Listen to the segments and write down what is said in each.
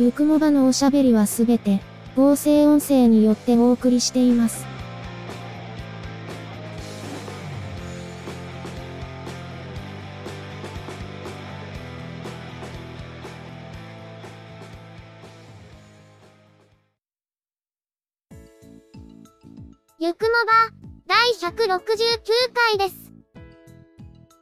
ゆくもばのおしゃべりはすべて、合成音声によってお送りしています。ゆくもば、第169回です。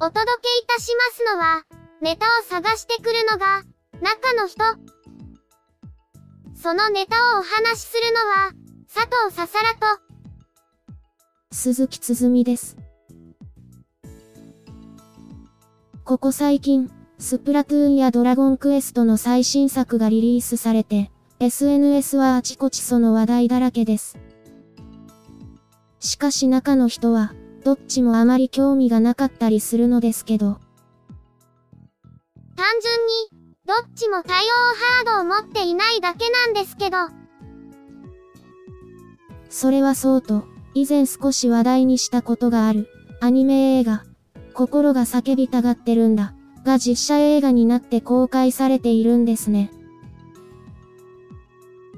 お届けいたしますのは、ネタを探してくるのが、中の人。そのネタをお話しするのは、佐藤ささらと、鈴木つづみです。ここ最近、スプラトゥーンやドラゴンクエストの最新作がリリースされて、SNS はあちこちその話題だらけです。しかし中の人は、どっちもあまり興味がなかったりするのですけど、単純に、どっちも対応ハードを持っていないだけなんですけど、それはそうと、以前少し話題にしたことがある、アニメ映画、心が叫びたがってるんだ、が実写映画になって公開されているんですね。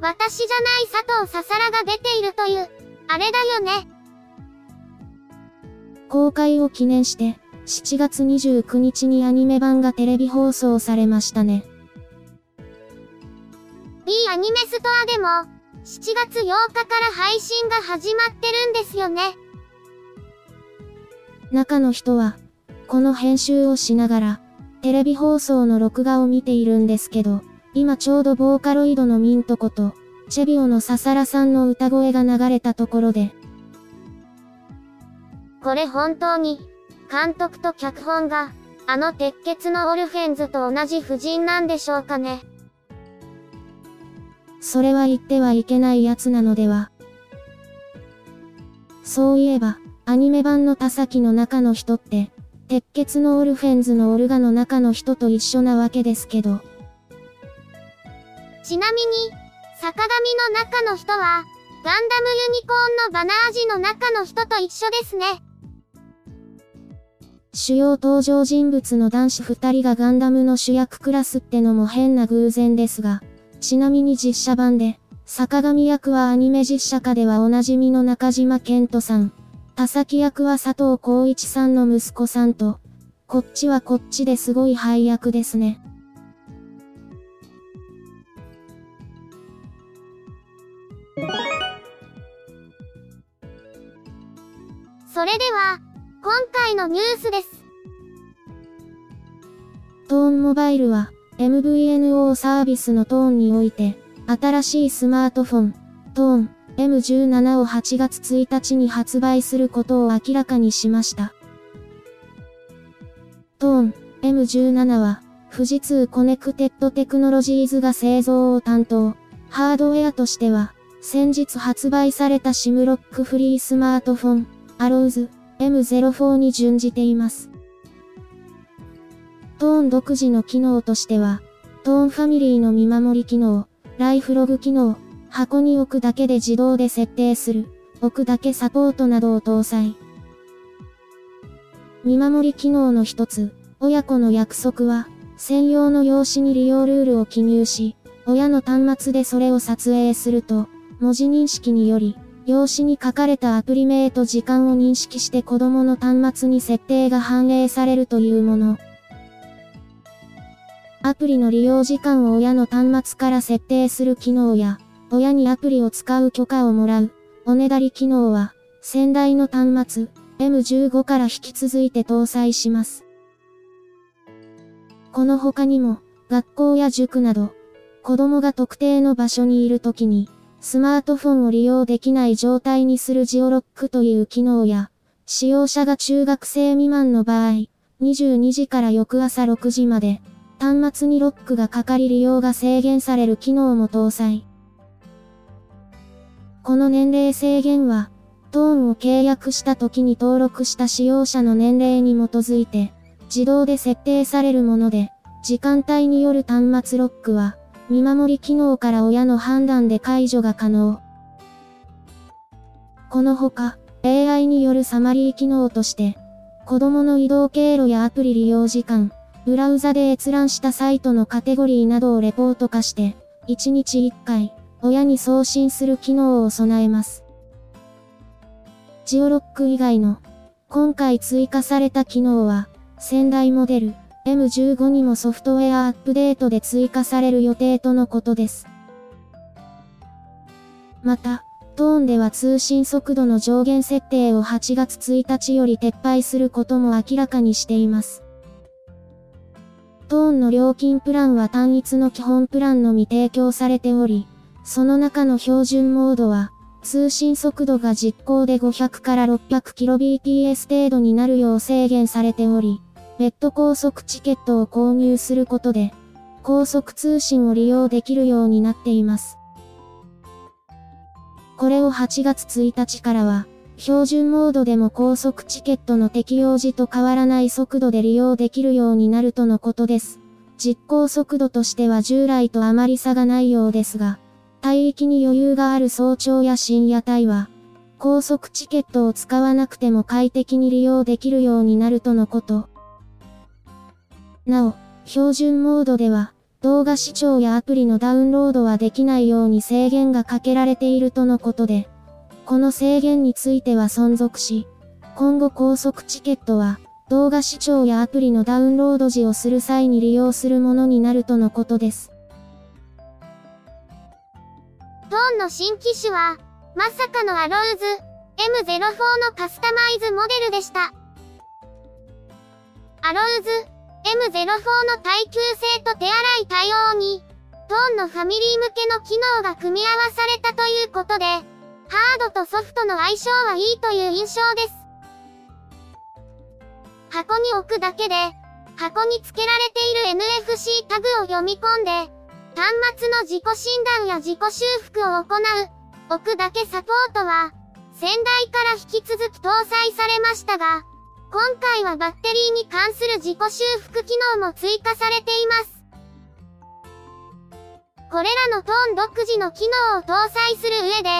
私じゃない佐藤ささらが出ているという、あれだよね。公開を記念して、7月29日にアニメ版がテレビ放送されましたね。B アニメストアでも、7月8日から配信が始まってるんですよね。中の人は、この編集をしながら、テレビ放送の録画を見ているんですけど、今ちょうどボーカロイドのミントコと、チェビオのササラさんの歌声が流れたところで、これ本当に、監督と脚本が、あの鉄血のオルフェンズと同じ夫人なんでしょうかね。それは言ってはいけないやつなのでは。そういえば、アニメ版の田崎の中の人って、鉄血のオルフェンズのオルガの中の人と一緒なわけですけど、ちなみに、坂上の中の人は、ガンダムユニコーンのバナージの中の人と一緒ですね。主要登場人物の男子二人がガンダムの主役クラスってのも変な偶然ですが、ちなみに実写版で、坂上役はアニメ実写化ではおなじみの中島健人さん、田崎役は佐藤浩一さんの息子さんと、こっちはこっちですごい配役ですね。それでは、今回のニュースです。トーンモバイルは、MVNO サービスのトーンにおいて、新しいスマートフォン、トーン M17 を8月1日に発売することを明らかにしました。トーン M17 は、富士通コネクテッドテクノロジーズが製造を担当。ハードウェアとしては、先日発売されたシムロックフリースマートフォン、アローズ M04 に準じています。トーン独自の機能としては、トーンファミリーの見守り機能、ライフログ機能、箱に置くだけで自動で設定する、置くだけサポートなどを搭載。見守り機能の一つ、親子の約束は、専用の用紙に利用ルールを記入し、親の端末でそれを撮影すると、文字認識により、用紙に書かれたアプリ名と時間を認識して子供の端末に設定が反映されるというもの。アプリの利用時間を親の端末から設定する機能や、親にアプリを使う許可をもらう、おねだり機能は、先代の端末、M15 から引き続いて搭載します。この他にも、学校や塾など、子供が特定の場所にいるときに、スマートフォンを利用できない状態にするジオロックという機能や、使用者が中学生未満の場合、22時から翌朝6時まで、端末にロックがかかり利用が制限される機能も搭載。この年齢制限は、トーンを契約した時に登録した使用者の年齢に基づいて、自動で設定されるもので、時間帯による端末ロックは、見守り機能から親の判断で解除が可能。このほか、AI によるサマリー機能として、子供の移動経路やアプリ利用時間、ブラウザで閲覧したサイトのカテゴリーなどをレポート化して、1日1回、親に送信する機能を備えます。ジオロック以外の、今回追加された機能は、先代モデル、M15 にもソフトウェアアップデートで追加される予定とのことです。また、トーンでは通信速度の上限設定を8月1日より撤廃することも明らかにしています。トーンの料金プランは単一の基本プランのみ提供されており、その中の標準モードは、通信速度が実行で500から 600kbps 程度になるよう制限されており、別途高速チケットを購入することで、高速通信を利用できるようになっています。これを8月1日からは、標準モードでも高速チケットの適用時と変わらない速度で利用できるようになるとのことです。実行速度としては従来とあまり差がないようですが、帯域に余裕がある早朝や深夜帯は、高速チケットを使わなくても快適に利用できるようになるとのこと。なお、標準モードでは、動画視聴やアプリのダウンロードはできないように制限がかけられているとのことで、この制限については存続し、今後高速チケットは、動画視聴やアプリのダウンロード時をする際に利用するものになるとのことです。トーンの新機種は、まさかのアローズ M04 のカスタマイズモデルでした。アローズ M04 の耐久性と手洗い対応に、トーンのファミリー向けの機能が組み合わされたということで、ハードとソフトの相性はいいという印象です。箱に置くだけで、箱に付けられている NFC タグを読み込んで、端末の自己診断や自己修復を行う、置くだけサポートは、先代から引き続き搭載されましたが、今回はバッテリーに関する自己修復機能も追加されています。これらのトーン独自の機能を搭載する上で、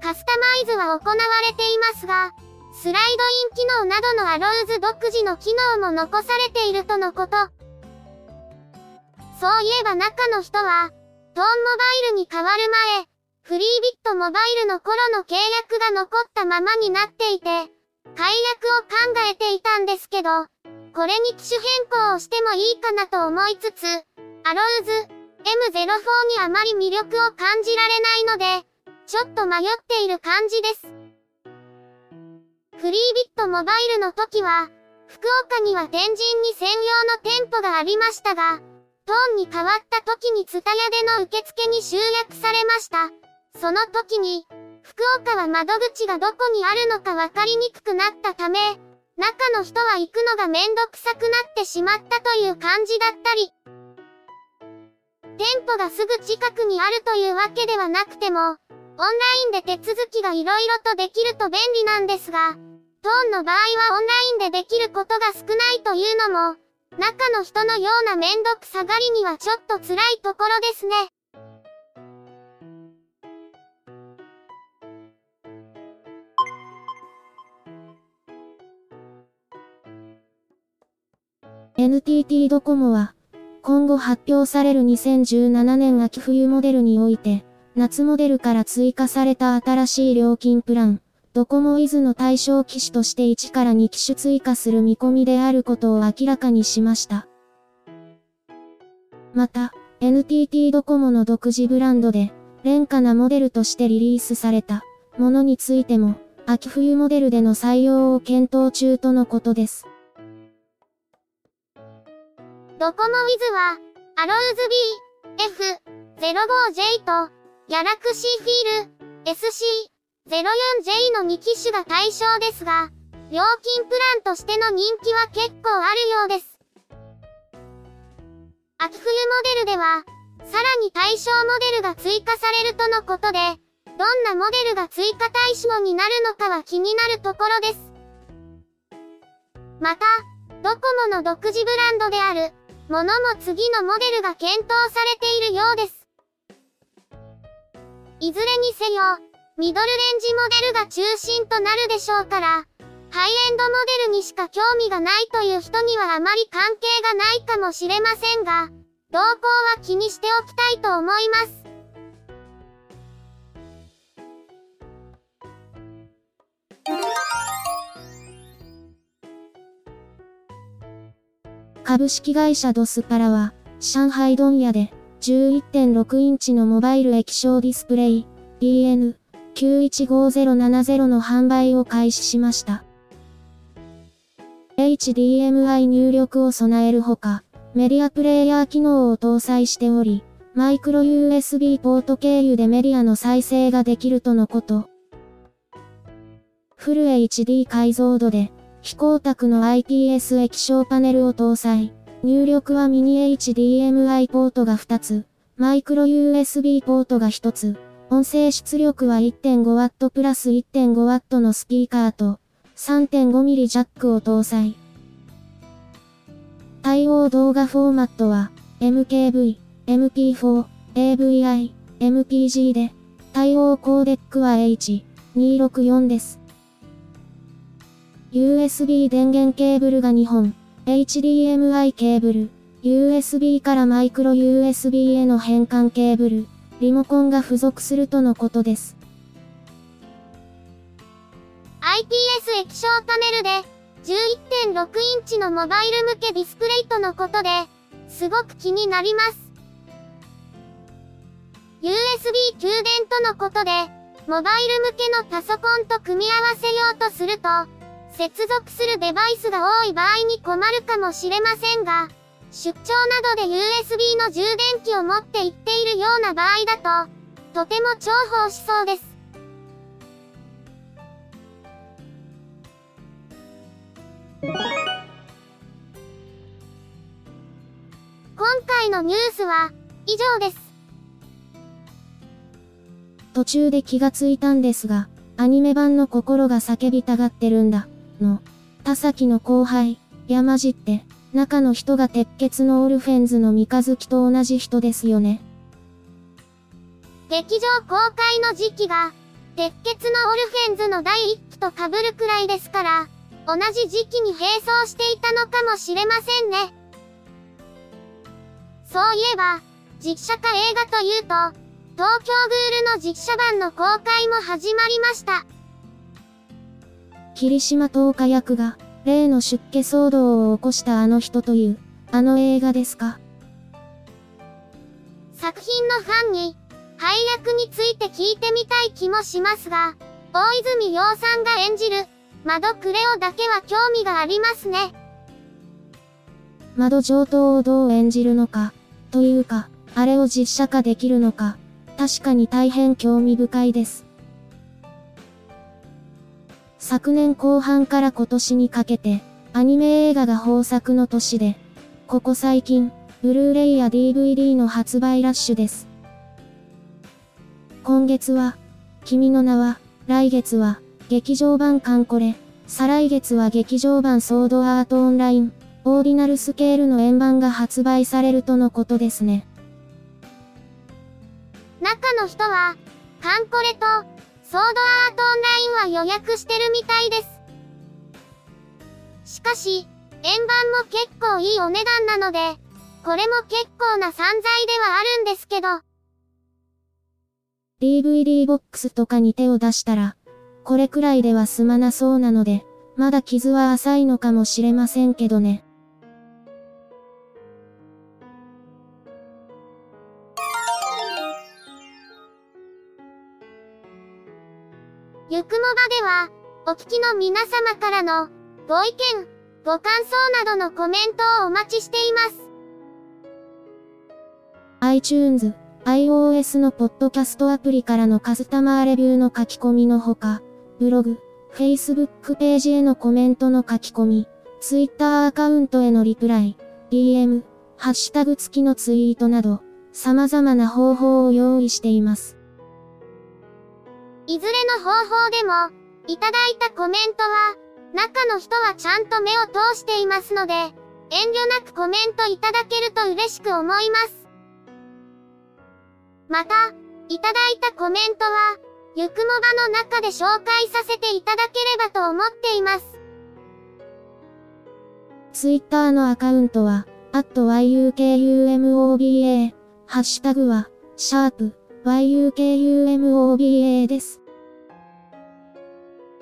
カスタマイズは行われていますが、スライドイン機能などのアローズ独自の機能も残されているとのこと。そういえば中の人は、トーンモバイルに変わる前、フリービットモバイルの頃の契約が残ったままになっていて、解約を考えていたんですけど、これに機種変更をしてもいいかなと思いつつ、アローズ M04 にあまり魅力を感じられないので、ちょっと迷っている感じです。フリービットモバイルの時は、福岡には天神に専用の店舗がありましたが、トーンに変わった時にツタヤでの受付に集約されました。その時に、福岡は窓口がどこにあるのかわかりにくくなったため、中の人は行くのがめんどくさくなってしまったという感じだったり、店舗がすぐ近くにあるというわけではなくても、オンラインで手続きが色々とできると便利なんですが、トーンの場合はオンラインでできることが少ないというのも、中の人のようなめんどくさがりにはちょっと辛いところですね。NTT ドコモは、今後発表される2017年秋冬モデルにおいて、夏モデルから追加された新しい料金プラン、ドコモイズの対象機種として1から2機種追加する見込みであることを明らかにしました。また、NTT ドコモの独自ブランドで、廉価なモデルとしてリリースされたものについても、秋冬モデルでの採用を検討中とのことです。ドコモウィズは、アローズ B、F、05J と、ギャラクシーフィール、SC04J の2機種が対象ですが、料金プランとしての人気は結構あるようです。秋冬モデルでは、さらに対象モデルが追加されるとのことで、どんなモデルが追加対象になるのかは気になるところです。また、ドコモの独自ブランドである、ものも次のモデルが検討されているようです。いずれにせよ、ミドルレンジモデルが中心となるでしょうから、ハイエンドモデルにしか興味がないという人にはあまり関係がないかもしれませんが、動向は気にしておきたいと思います。株式会社ドスパラは、上海問屋で11.6インチのモバイル液晶ディスプレイ BN915070 の販売を開始しました。HDMI 入力を備えるほか、メディアプレイヤー機能を搭載しており、マイクロ USB ポート経由でメディアの再生ができるとのこと。フル HD 解像度で、非光沢の IPS 液晶パネルを搭載。入力はミニ HDMI ポートが2つ、マイクロ USB ポートが1つ、音声出力は 1.5W プラス 1.5W のスピーカーと、3.5mm ジャックを搭載。対応動画フォーマットは、MKV、MP4、AVI、MPG で、対応コーデックは H264 です。USB 電源ケーブルが2本、HDMI ケーブル、USB からマイクロ USB への変換ケーブル、リモコンが付属するとのことです。IPS 液晶パネルで11.6インチのモバイル向けディスプレイとのことで、すごく気になります。USB 給電とのことで、モバイル向けのパソコンと組み合わせようとすると、接続するデバイスが多い場合に困るかもしれませんが、出張などで USB の充電器を持って行っているような場合だと、とても重宝しそうです。今回のニュースは以上です。途中で気がついたんですが、アニメ版の心が叫びたがってるんだ、の、田崎の後輩、山路って、中の人が鉄血のオルフェンズの三日月と同じ人ですよね。劇場公開の時期が、鉄血のオルフェンズの第一期と被るくらいですから、同じ時期に並走していたのかもしれませんね。そういえば、実写化映画というと、東京グールの実写版の公開も始まりました。霧島東花役が、例の出家騒動を起こしたあの人という、あの映画ですか？作品のファンに、配役について聞いてみたい気もしますが、大泉洋さんが演じる、窓クレオだけは興味がありますね。窓上等をどう演じるのか、というか、あれを実写化できるのか、確かに大変興味深いです。昨年後半から今年にかけて、アニメ映画が豊作の年で、ここ最近、ブルーレイや DVD の発売ラッシュです。今月は、君の名は、来月は、劇場版カンコレ、再来月は劇場版ソードアートオンライン、オーディナルスケールの円盤が発売されるとのことですね。中の人は、カンコレと、ソードアートオンラインは予約してるみたいです。しかし、円盤も結構いいお値段なので、これも結構な散財ではあるんですけど。DVD ボックスとかに手を出したら、これくらいでは済まなそうなので、まだ傷は浅いのかもしれませんけどね。では、お聞きの皆様からの、ご意見、ご感想などのコメントをお待ちしています。iTunes、iOS のポッドキャストアプリからのカスタマーレビューの書き込みのほか、ブログ、Facebook ページへのコメントの書き込み、Twitter アカウントへのリプライ、DM、ハッシュタグ付きのツイートなど、様々な方法を用意しています。いずれの方法でも、いただいたコメントは、中の人はちゃんと目を通していますので、遠慮なくコメントいただけると嬉しく思います。また、いただいたコメントは、ゆくもばの中で紹介させていただければと思っています。ツイッターのアカウントは、at yukumoba、ハッシュタグは、シャープ yukumoba です。